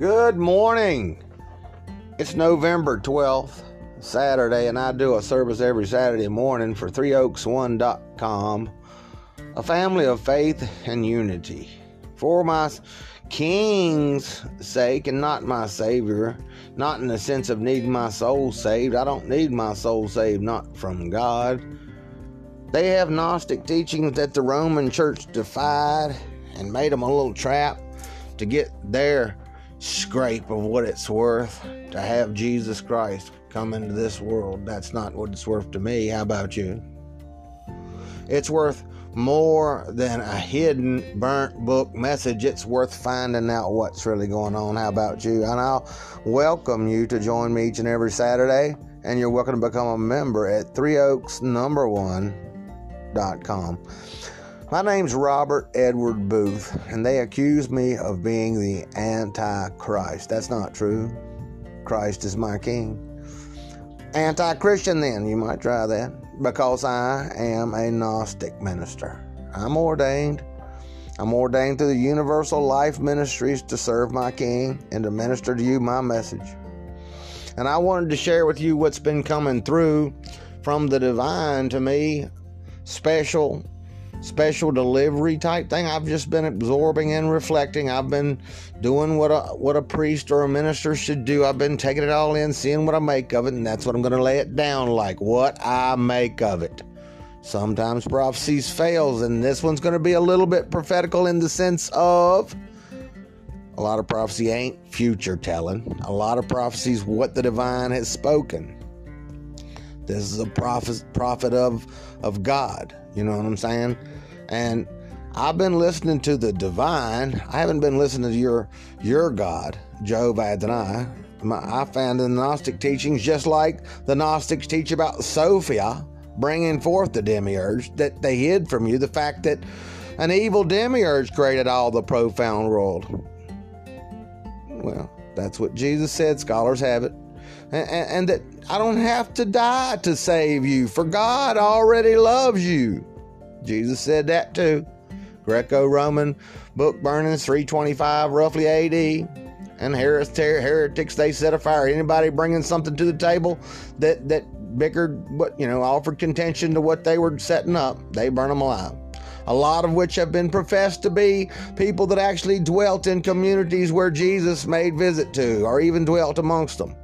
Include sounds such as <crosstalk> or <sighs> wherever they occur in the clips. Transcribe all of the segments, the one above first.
Good morning. It's November 12th, Saturday, and I do a service every Saturday morning for threeoaks1.com, a family of faith and unity. For my king's sake and not my savior, not in the sense of needing my soul saved. I don't need my soul saved, not from God. They have Gnostic teachings that the Roman church defied and made them a little trap to get their scrape of what it's worth to have Jesus Christ come into this world. That's not what it's worth to me. How about you? It's worth more than a hidden, burnt book message. It's worth finding out what's really going on. How about you? And I'll welcome you to join me each and every Saturday. And you're welcome to become a member at Three Oaks Number One.com. My name's Robert Edward Boothe, and they accuse me of being the Antichrist. That's not true. Christ is my king. Anti Christian, then, you might try that, because I am a Gnostic minister. I'm ordained. I'm ordained to the Universal Life Ministries to serve my King and to minister to you my message. And I wanted to share with you what's been coming through from the divine to me, special special delivery type thing. I've just been absorbing and reflecting. I've been doing what a what a priest or a minister should do. I've been taking it all in, seeing what I make of it, and that's what I'm going to lay it down like what I make of it. Sometimes prophecies fails, and this one's going to be a little bit prophetical in the sense of a lot of prophecy ain't future telling. A lot of prophecies what the divine has spoken. This is a prophet prophet of of God. You know what I'm saying? And I've been listening to the divine. I haven't been listening to your your God, Jehovah Adonai. I found in the Gnostic teachings, just like the Gnostics teach about Sophia bringing forth the demiurge, that they hid from you the fact that an evil demiurge created all the profound world. Well, that's what Jesus said. Scholars have it. And, and, that I don't have to die to save you, for God already loves you. Jesus said that too. Greco Roman book burnings, 325 roughly AD. And heretics, they set a fire. Anybody bringing something to the table that, that bickered, what, you know, offered contention to what they were setting up, they burn them alive. A lot of which have been professed to be people that actually dwelt in communities where Jesus made visit to, or even dwelt amongst them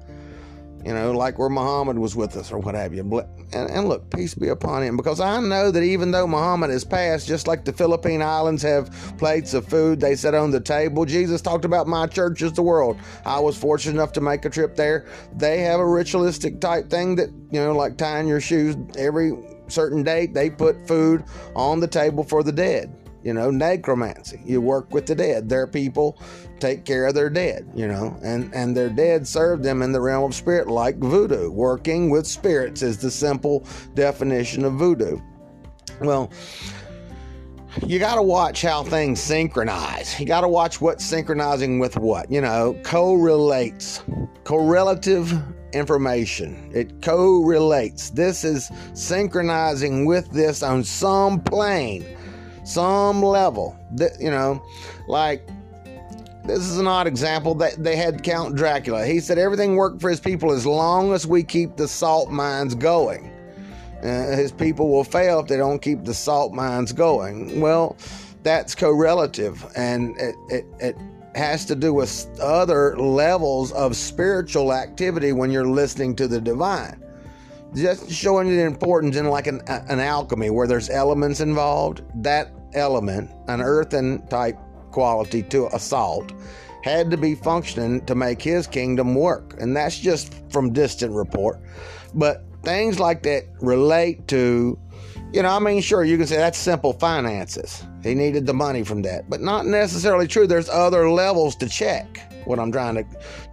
you know, like where Muhammad was with us or what have you. And, and, look, peace be upon him, because I know that even though Muhammad has passed, just like the Philippine Islands have plates of food they set on the table, Jesus talked about my church is the world. I was fortunate enough to make a trip there. They have a ritualistic type thing that, you know, like tying your shoes every certain date, they put food on the table for the dead you know, necromancy. You work with the dead. Their people take care of their dead, you know, and, and their dead serve them in the realm of spirit like voodoo. Working with spirits is the simple definition of voodoo. Well, you got to watch how things synchronize. You got to watch what's synchronizing with what. You know, correlates, correlative information. It correlates. This is synchronizing with this on some plane some level. That you know, like this is an odd example that they had Count Dracula. He said everything worked for his people as long as we keep the salt mines going. Uh, his people will fail if they don't keep the salt mines going. Well, that's correlative, and it, it, it has to do with other levels of spiritual activity when you're listening to the divine. Just showing the importance in like an, an alchemy where there's elements involved. That element, an earthen type quality to assault had to be functioning to make his kingdom work. And that's just from distant report. But things like that relate to, you know, I mean, sure, you can say that's simple finances. He needed the money from that, but not necessarily true. There's other levels to check what I'm trying to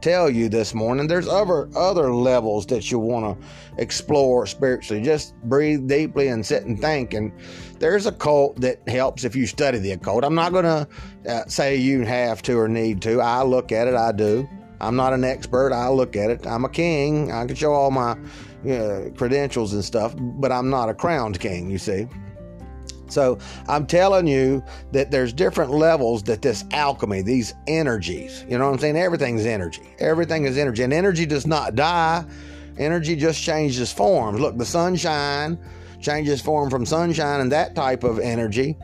tell you this morning. There's other other levels that you want to explore spiritually. Just breathe deeply and sit and think. And there's a cult that helps if you study the occult. I'm not going to uh, say you have to or need to. I look at it. I do. I'm not an expert. I look at it. I'm a king. I can show all my Uh, credentials and stuff, but I'm not a crowned king. You see. So I'm telling you that there's different levels that this alchemy, these energies, you know what I'm saying? Everything's energy. Everything is energy. And energy does not die. Energy just changes forms. Look, the sunshine changes form from sunshine and that type of energy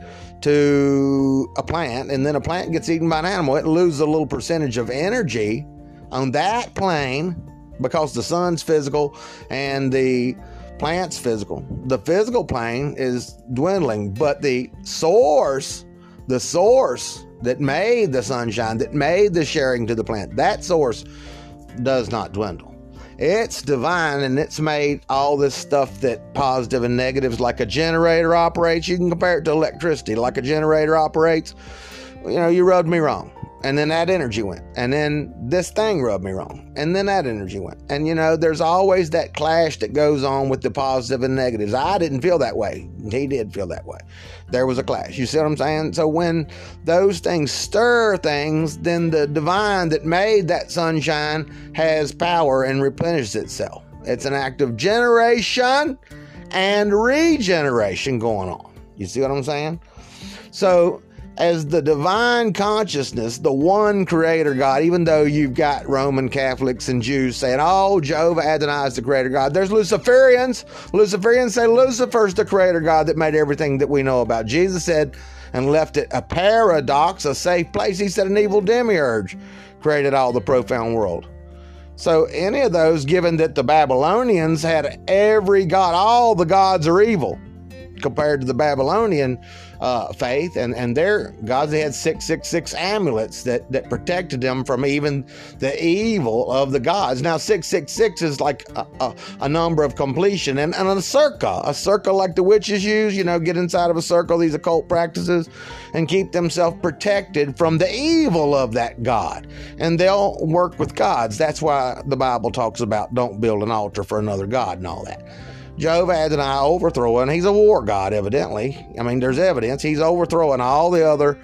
to a plant. And then a plant gets eaten by an animal. It loses a little percentage of energy on that plane because the sun's physical and the plant's physical. The physical plane is dwindling, but the source, the source that made the sunshine, that made the sharing to the plant, that source does not dwindle. It's divine and it's made all this stuff that positive and negatives, like a generator operates. You can compare it to electricity, like a generator operates. You know, you rubbed me wrong and then that energy went. And then this thing rubbed me wrong. And then that energy went. And you know there's always that clash that goes on with the positive and negatives. I didn't feel that way. He did feel that way. There was a clash. You see what i'm saying? So when those things stir things then the divine that made that sunshine has power and replenishes itself. It's an act of generation and regeneration going on. You see what i'm saying? So as the divine consciousness, the one creator God, even though you've got Roman Catholics and Jews saying, oh, Jehovah Adonai is the creator God. There's Luciferians. Luciferians say Lucifer's the creator God that made everything that we know about. Jesus said, and left it a paradox, a safe place. He said an evil demiurge created all the profound world. So, any of those, given that the Babylonians had every god, all the gods are evil compared to the Babylonian uh, faith and, and their gods. They had 666 amulets that, that protected them from even the evil of the gods. Now, 666 is like a, a, a number of completion and, and a circle, a circle like the witches use, you know, get inside of a circle, these occult practices, and keep themselves protected from the evil of that God. And they'll work with gods. That's why the Bible talks about don't build an altar for another God and all that. Jehovah Adonai overthrowing. He's a war god, evidently. I mean, there's evidence. He's overthrowing all the other,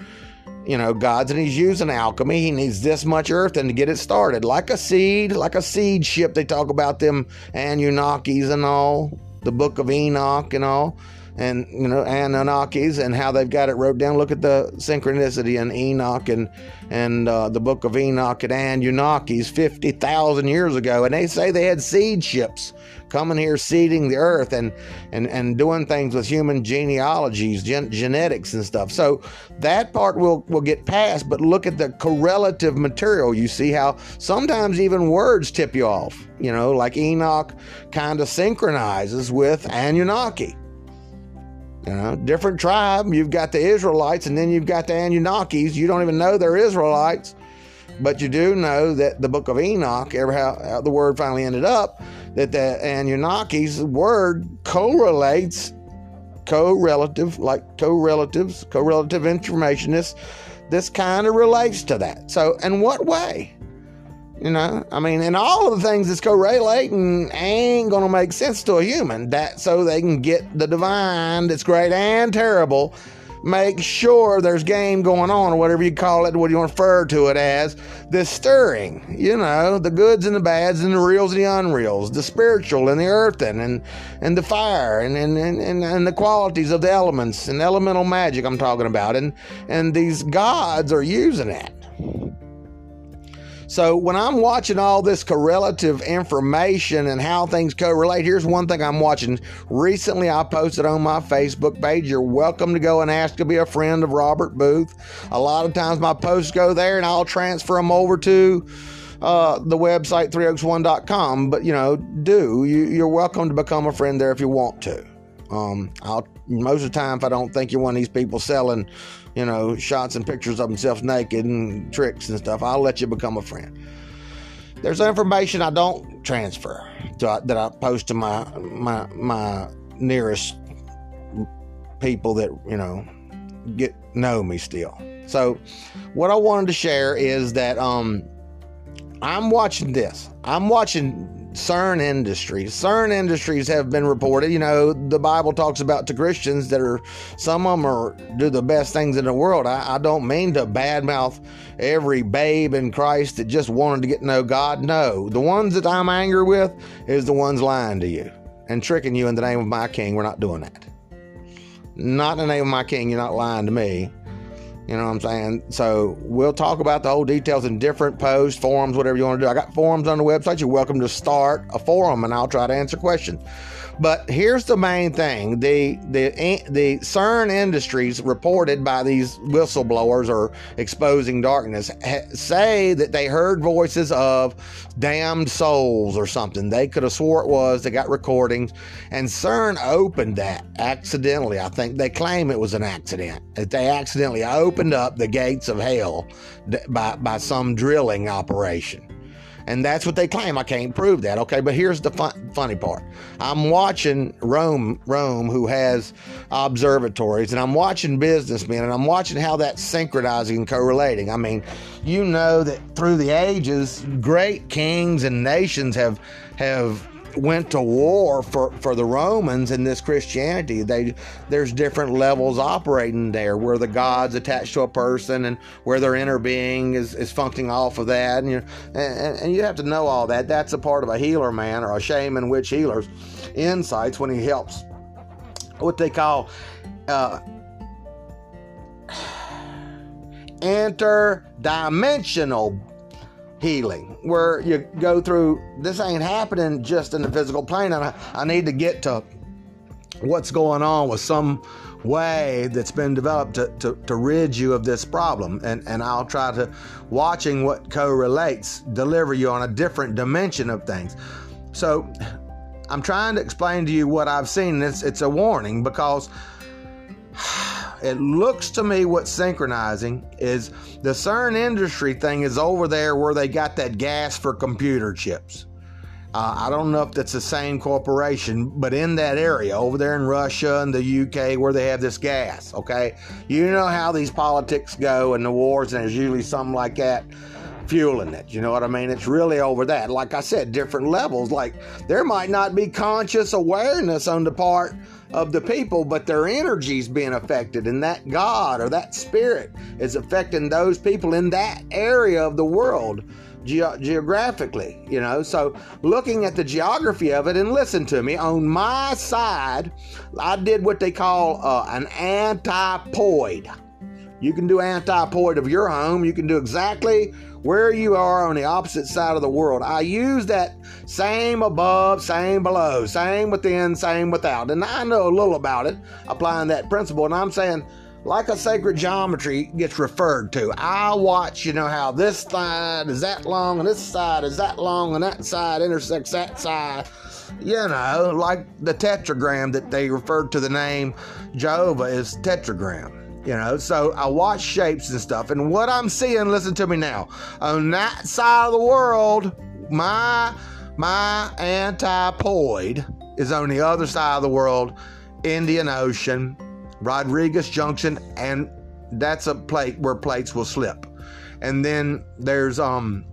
you know, gods, and he's using alchemy. He needs this much earth and to get it started, like a seed, like a seed ship. They talk about them Anunnakis and all, the Book of Enoch and all and you know Anunnakis and how they've got it wrote down. Look at the synchronicity in Enoch and and uh, the book of Enoch and Anunnakis fifty thousand years ago, and they say they had seed ships coming here seeding the earth and and and doing things with human genealogies, gen- genetics and stuff. So that part will will get passed, but look at the correlative material. You see how sometimes even words tip you off. You know, like Enoch kind of synchronizes with Anunnaki. You know, different tribe. You've got the Israelites, and then you've got the Anunnakis. You don't even know they're Israelites, but you do know that the Book of Enoch, how, the word finally ended up, that the Anunnakis word correlates, co-relative, like co-relatives, co-relative information. This this kind of relates to that. So, in what way? You know, I mean, and all of the things that's correlating ain't gonna make sense to a human. That so they can get the divine that's great and terrible. Make sure there's game going on, or whatever you call it, what you refer to it as, the stirring. You know, the goods and the bads and the reals and the unreals, the spiritual and the earthen and and the fire and and, and, and the qualities of the elements and elemental magic I'm talking about. And and these gods are using that. So when I'm watching all this correlative information and how things correlate, here's one thing I'm watching. Recently, I posted on my Facebook page, you're welcome to go and ask to be a friend of Robert Boothe. A lot of times my posts go there and I'll transfer them over to uh, the website 3oaks1.com. But, you know, do. You, you're welcome to become a friend there if you want to. Um, I'll most of the time if I don't think you're one of these people selling you know, shots and pictures of themselves naked and tricks and stuff, I'll let you become a friend. There's information I don't transfer to, that I post to my my my nearest people that you know get know me still. So, what I wanted to share is that um, I'm watching this. I'm watching CERN Industries. CERN Industries have been reported. You know, the Bible talks about to Christians that are some of them are do the best things in the world. I, I don't mean to badmouth every babe in Christ that just wanted to get to know God. No, the ones that I'm angry with is the ones lying to you and tricking you in the name of my King. We're not doing that. Not in the name of my king, you're not lying to me. You know what I'm saying? So we'll talk about the whole details in different posts, forums, whatever you want to do. I got forums on the website. You're welcome to start a forum and I'll try to answer questions. But here's the main thing: the the the CERN Industries reported by these whistleblowers or exposing darkness say that they heard voices of damned souls or something. They could have swore it was. They got recordings, and CERN opened that accidentally. I think they claim it was an accident. That they accidentally opened up the gates of hell by by some drilling operation. And that's what they claim. I can't prove that. Okay, but here's the fun, funny part. I'm watching Rome, Rome, who has observatories, and I'm watching businessmen, and I'm watching how that's synchronizing and correlating. I mean, you know that through the ages, great kings and nations have have went to war for, for the Romans in this Christianity. They there's different levels operating there where the God's attached to a person and where their inner being is, is functioning off of that. And you and, and you have to know all that. That's a part of a healer man or a shaman witch healer's insights when he helps what they call uh, <sighs> interdimensional healing where you go through this ain't happening just in the physical plane. And I, I need to get to what's going on with some way that's been developed to, to, to rid you of this problem. And, and i'll try to watching what correlates deliver you on a different dimension of things. So i'm trying to explain to you what i've seen it's, it's a warning because it looks to me what's synchronizing is the CERN industry thing is over there where they got that gas for computer chips. Uh, I don't know if that's the same corporation, but in that area over there in Russia and the UK where they have this gas, okay? You know how these politics go and the wars, and there's usually something like that fueling it. You know what I mean? It's really over that. Like I said, different levels. Like there might not be conscious awareness on the part of the people, but their energy's being affected, and that God or that spirit is affecting those people in that area of the world ge- geographically, you know. So, looking at the geography of it, and listen to me, on my side, I did what they call uh, an antipoid. You can do antipoid of your home. You can do exactly where you are on the opposite side of the world. I use that same above, same below, same within, same without. And I know a little about it, applying that principle. And I'm saying, like a sacred geometry gets referred to. I watch, you know, how this side is that long and this side is that long and that side intersects that side. You know, like the tetragram that they referred to the name Jehovah is tetragram. You know, so I watch shapes and stuff, and what I'm seeing, listen to me now, on that side of the world, my my antipoid is on the other side of the world, Indian Ocean, Rodrigues Junction, and that's a plate where plates will slip. And then there's um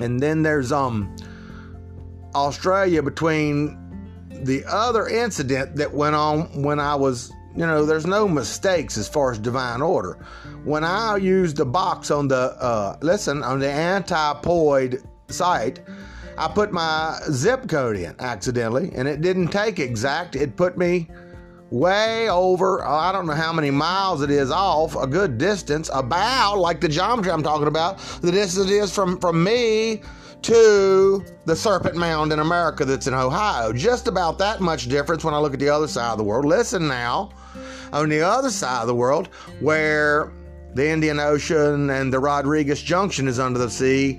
and then there's um Australia between the other incident that went on when I was you know, there's no mistakes as far as divine order. When I used the box on the, uh, listen, on the antipoid site, I put my zip code in accidentally and it didn't take exact. It put me way over, oh, I don't know how many miles it is off, a good distance, about like the geometry I'm talking about, the distance is from, from me to the Serpent Mound in America that's in Ohio. Just about that much difference when I look at the other side of the world. Listen now on the other side of the world, where the Indian Ocean and the Rodrigues Junction is under the sea,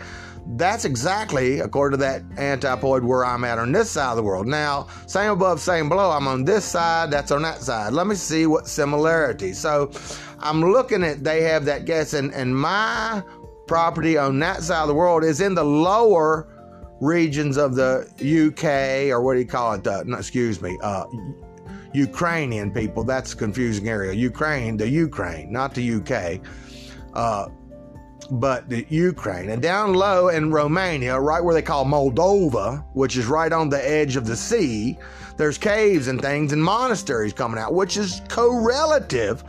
that's exactly, according to that antipode, where I'm at on this side of the world. Now, same above, same below. I'm on this side, that's on that side. Let me see what similarities. So I'm looking at, they have that guess, and, and my property on that side of the world is in the lower regions of the UK, or what do you call it? Uh, no, excuse me, uh, Ukrainian people. That's a confusing area. Ukraine, the Ukraine, not the UK, uh, but the Ukraine. And down low in Romania, right where they call Moldova, which is right on the edge of the sea, there's caves and things and monasteries coming out, which is correlative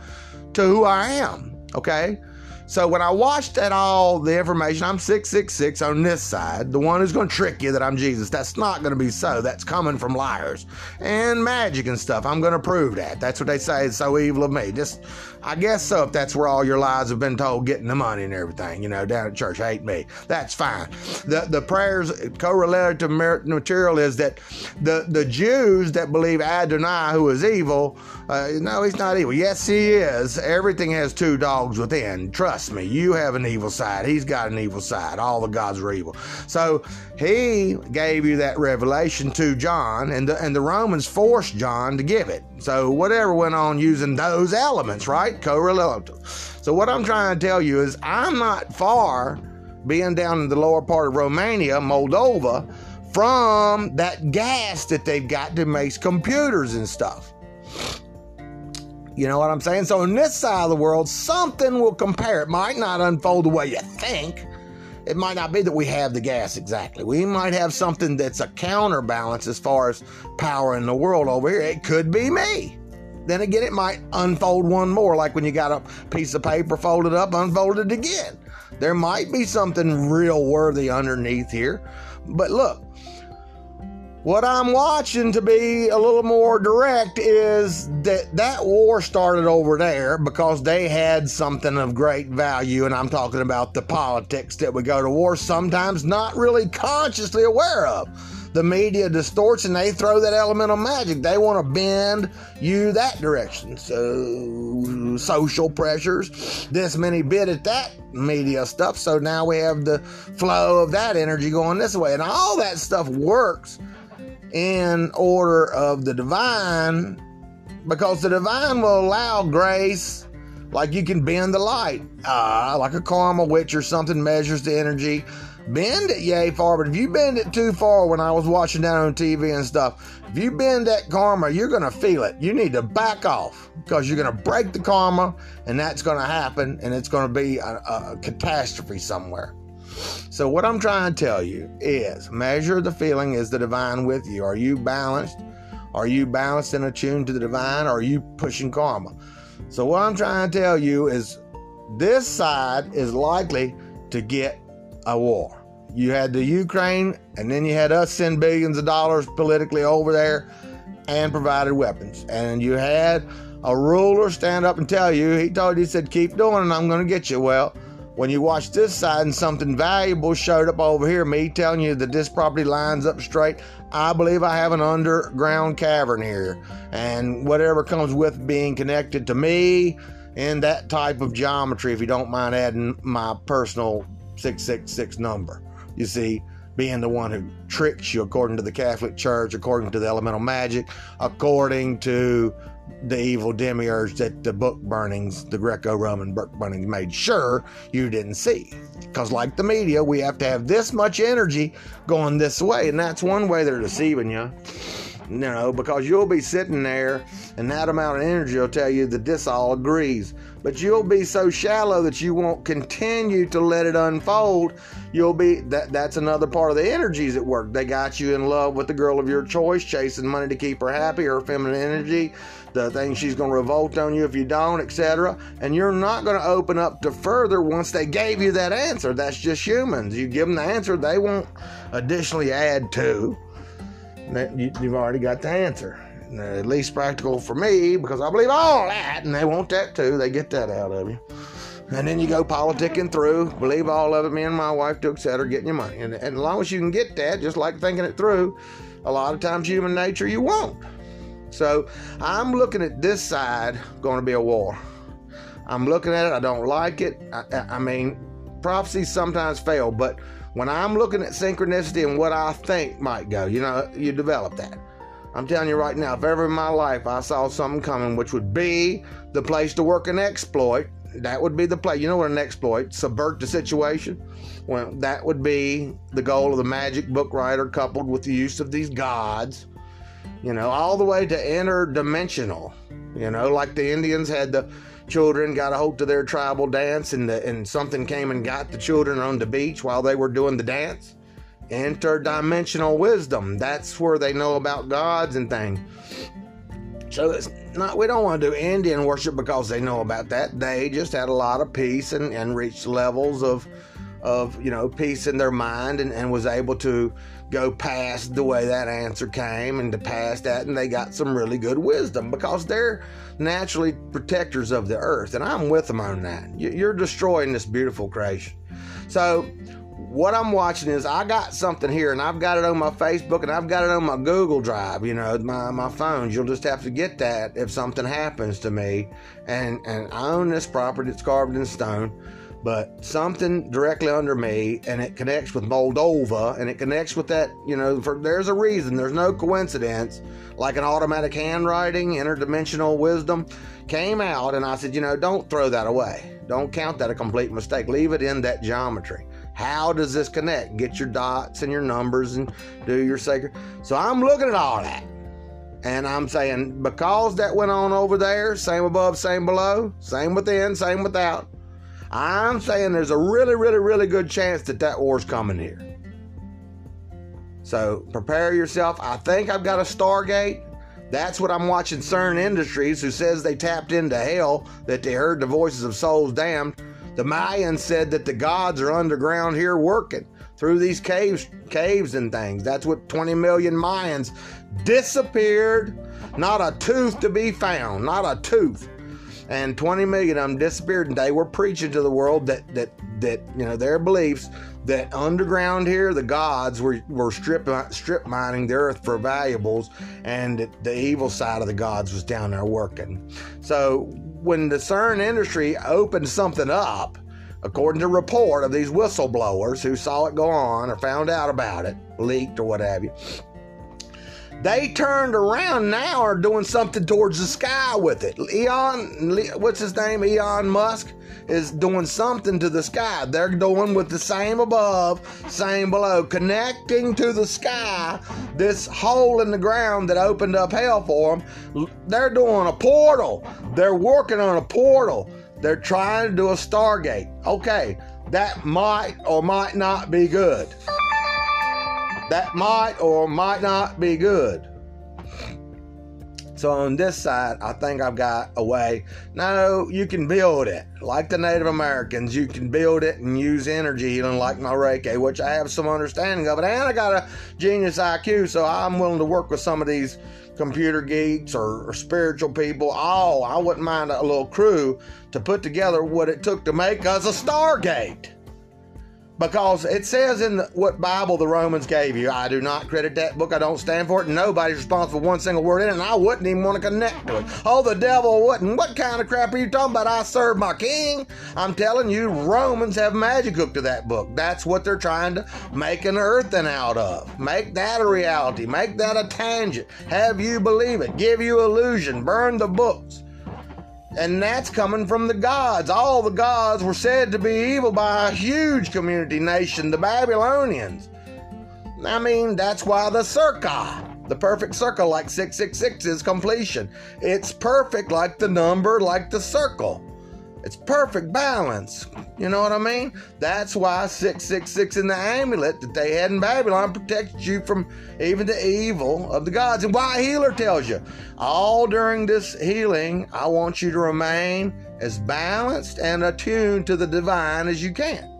to who I am. Okay? So when I watched at all the information, I'm 666 on this side, the one who's going to trick you that I'm Jesus. That's not going to be so. That's coming from liars and magic and stuff. I'm going to prove that. That's what they say. It's so evil of me. Just, I guess so. If that's where all your lies have been told, getting the money and everything, you know, down at church, hate me. That's fine. The the prayers correlative material is that the the Jews that believe Adonai, who is evil, uh, no, he's not evil. Yes, he is. Everything has two dogs within. Trust me, you have an evil side. He's got an evil side. All the gods are evil. So he gave you that revelation to John, and the, and the Romans forced John to give it. So whatever went on using those elements, right? Correlative. So what I'm trying to tell you is I'm not far being down in the lower part of Romania, Moldova, from that gas that they've got to make computers and stuff. You know what I'm saying? So, in this side of the world, something will compare. It might not unfold the way you think. It might not be that we have the gas exactly. We might have something that's a counterbalance as far as power in the world over here. It could be me. Then again, it might unfold one more, like when you got a piece of paper folded up, unfolded again. There might be something real worthy underneath here. But look, what I'm watching to be a little more direct is that that war started over there because they had something of great value, and I'm talking about the politics that we go to war sometimes not really consciously aware of. The media distorts and they throw that elemental magic. They want to bend you that direction. So, social pressures, this many bit at that media stuff. So now we have the flow of that energy going this way. And all that stuff works in order of the divine because the divine will allow grace like you can bend the light. Uh, like a karma witch or something measures the energy. Bend it yay far but if you bend it too far when i was watching down on tv and stuff if you bend that karma you're to feel it. You need to back off because you're to break the karma and that's to happen and it's to be a, a catastrophe somewhere so, what I'm trying to tell you is measure the feeling is the divine with you. Are you balanced? Are you balanced and attuned to the divine? Or are you pushing karma? So, what I'm trying to tell you is this side is likely to get a war. You had the Ukraine, and then you had us send billions of dollars politically over there and provided weapons. And you had a ruler stand up and tell you, he told you, he said, keep doing it, I'm going to get you. Well, when you watch this side and something valuable showed up over here, me telling you that this property lines up straight, I believe I have an underground cavern here. And whatever comes with being connected to me in that type of geometry, if you don't mind adding my personal 666 number. You see, being the one who tricks you according to the Catholic Church, according to the elemental magic, according to the evil demiurge that the book burnings, the Greco Roman book burnings, made sure you didn't see. Because, like the media, we have to have this much energy going this way, and that's one way they're deceiving you. You know, because you'll be sitting there, and that amount of energy will tell you that this all agrees. But you'll be so shallow that you won't continue to let it unfold. You'll be that. That's another part of the energies at work. They got you in love with the girl of your choice, chasing money to keep her happy, her feminine energy the thing she's going to revolt on you if you don't, etc. And you're not going to open up to further once they gave you that answer. That's just humans. You give them the answer, they won't additionally add to. You've already got the answer. At least practical for me because I believe all that, and they want that too. They get that out of you. And then you go politicking through, believe all of it, me and my wife do, etc., getting your money. And, and as long as you can get that, just like thinking it through, a lot of times human nature, you won't. So I'm looking at this side going to be a war. I'm looking at it. I don't like it. I, I mean, prophecies sometimes fail, but when I'm looking at synchronicity and what I think might go, you know, you develop that. I'm telling you right now, if ever in my life I saw something coming, which would be the place to work an exploit, that would be the place. You know what an exploit? Subvert the situation. Well, that would be the goal of the magic book writer, coupled with the use of these gods you know, all the way to interdimensional. You know, like the Indians had the children got a hold to their tribal dance, and the, and something came and got the children on the beach while they were doing the dance. Interdimensional wisdom. That's where they know about gods and things. So it's not we don't want to do Indian worship because they know about that. They just had a lot of peace and, and reached levels of of you know peace in their mind and, and was able to go past the way that answer came and to pass that and they got some really good wisdom because they're naturally protectors of the earth and i'm with them on that you're destroying this beautiful creation so what i'm watching is i got something here and i've got it on my facebook and i've got it on my google drive you know my, my phones you'll just have to get that if something happens to me and and i own this property it's carved in stone but something directly under me and it connects with Moldova and it connects with that, you know, for, there's a reason, there's no coincidence, like an automatic handwriting, interdimensional wisdom came out and I said, you know, don't throw that away. Don't count that a complete mistake. Leave it in that geometry. How does this connect? Get your dots and your numbers and do your sacred. So I'm looking at all that. And I'm saying, because that went on over there, same above, same below, same within, same without, I'm saying there's a really, really, really good chance that that war's coming here. So prepare yourself. I think I've got a Stargate. That's what I'm watching CERN Industries, who says they tapped into hell, that they heard the voices of souls damned. The Mayans said that the gods are underground here working through these caves, caves and things. That's what 20 million Mayans disappeared. Not a tooth to be found. Not a tooth and 20 million of them disappeared and they were preaching to the world that that that you know their beliefs that underground here the gods were were strip strip mining the earth for valuables and the evil side of the gods was down there working so when the CERN industry opened something up according to report of these whistleblowers who saw it go on or found out about it leaked or what have you they turned around now are doing something towards the sky with it. Elon, what's his name? Elon Musk is doing something to the sky. They're doing with the same above, same below, connecting to the sky this hole in the ground that opened up hell for them. They're doing a portal. They're working on a portal. They're trying to do a Stargate. Okay, that might or might not be good that might or might not be good. So on this side, I think I've got a way. No, you can build it like the Native Americans. You can build it and use energy healing like my Reiki, which I have some understanding of. And I got a genius IQ, so I'm willing to work with some of these computer geeks or, or spiritual people. Oh, I wouldn't mind a little crew to put together what it took to make us a Stargate because it says in the, what Bible the Romans gave you. I do not credit that book. I don't stand for it. Nobody's responsible for one single word in it, and I wouldn't even want to connect to it. Oh, the devil wouldn't. What kind of crap are you talking about? I serve my king. I'm telling you, Romans have magic hook to that book. That's what they're trying to make an earthen out of. Make that a reality. Make that a tangent. Have you believe it. Give you illusion. Burn the books. And that's coming from the gods. All the gods were said to be evil by a huge community nation, the Babylonians. I mean, that's why the circa, the perfect circle like 666 is completion. It's perfect like the number, like the circle. It's perfect balance. You know what I mean? That's why 666 in the amulet that they had in Babylon protects you from even the evil of the gods. And why healer tells you, all during this healing, I want you to remain as balanced and attuned to the divine as you can.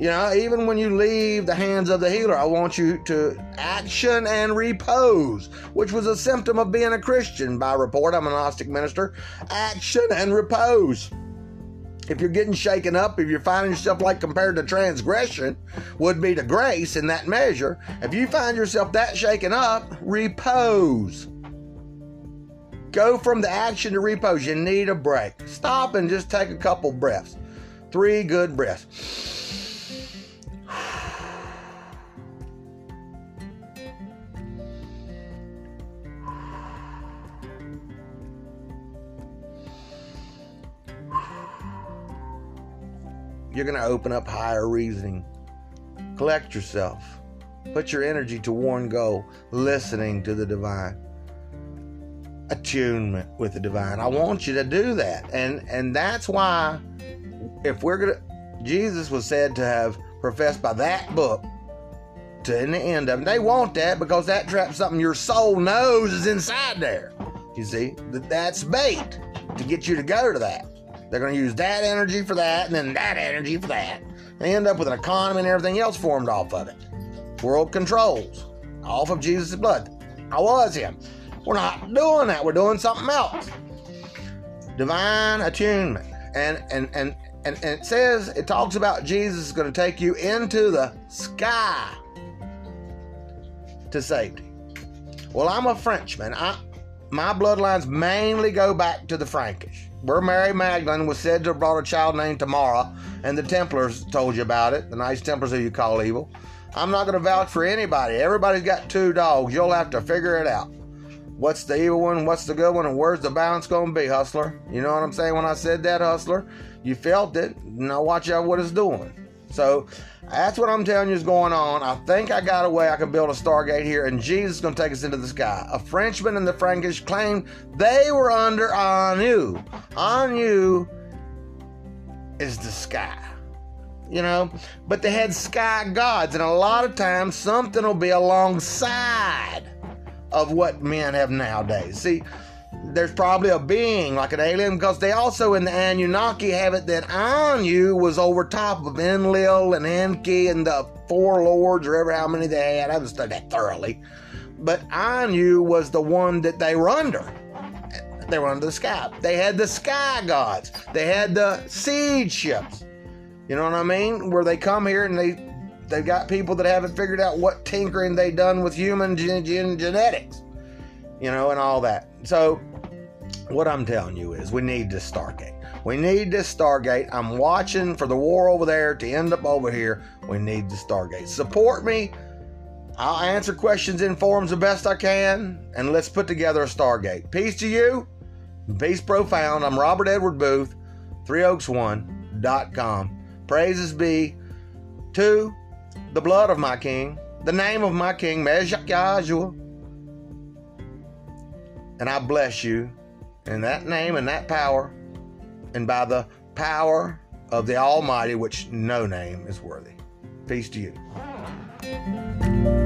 You know, even when you leave the hands of the healer, I want you to action and repose, which was a symptom of being a Christian by report. I'm a Gnostic minister. Action and repose. If you're getting shaken up, if you're finding yourself like compared to transgression, would be to grace in that measure. If you find yourself that shaken up, repose. Go from the action to repose. You need a break. Stop and just take a couple breaths. Three good breaths. You're going to open up higher reasoning. Collect yourself. Put your energy to one goal, listening to the divine. Attunement with the divine. I want you to do that. And and that's why if we're going to Jesus was said to have professed by that book to in the end of it. They want that because that traps something your soul knows is inside there. You see, that that's bait to get you to go to that. They're going to use that energy for that, and then that energy for that. They end up with an economy and everything else formed off of it. World controls off of Jesus' blood. I was him. We're not doing that. We're doing something else. Divine attunement. And and and and, and it says it talks about Jesus is going to take you into the sky to safety. Well, I'm a Frenchman. I my bloodlines mainly go back to the Frankish. Where Mary Magdalene was said to have brought a child named Tamara, and the Templars told you about it, the nice Templars who you call evil. I'm not going to vouch for anybody. Everybody's got two dogs. You'll have to figure it out. What's the evil one? What's the good one? And where's the balance going to be, hustler? You know what I'm saying when I said that, hustler? You felt it. Now watch out what it's doing. So that's what I'm telling you is going on. I think I got a way I can build a Stargate here, and Jesus is going to take us into the sky. A Frenchman and the Frankish claimed they were under Anu. Anu is the sky. You know, but they had sky gods, and a lot of times something will be alongside of what men have nowadays. See, there's probably a being like an alien because they also in the Anunnaki have it that Anu was over top of Enlil and Enki and the four lords or ever how many they had. I haven't studied that thoroughly. But Anu was the one that they were under. They were under the sky. They had the sky gods. They had the seed ships. You know what I mean? Where they come here and they they've got people that haven't figured out what tinkering they done with human gen- gen- genetics. You know, and all that. So what I'm telling you is we need this Stargate. We need this Stargate. I'm watching for the war over there to end up over here. We need the Stargate. Support me. I'll answer questions in forums the best I can, and let's put together a Stargate. Peace to you. Peace profound. I'm Robert Edward Boothe, 3oaks1.com. Praises be to the blood of my king, the name of my king, Yahshua. And I bless you in that name and that power, and by the power of the Almighty, which no name is worthy. Peace to you.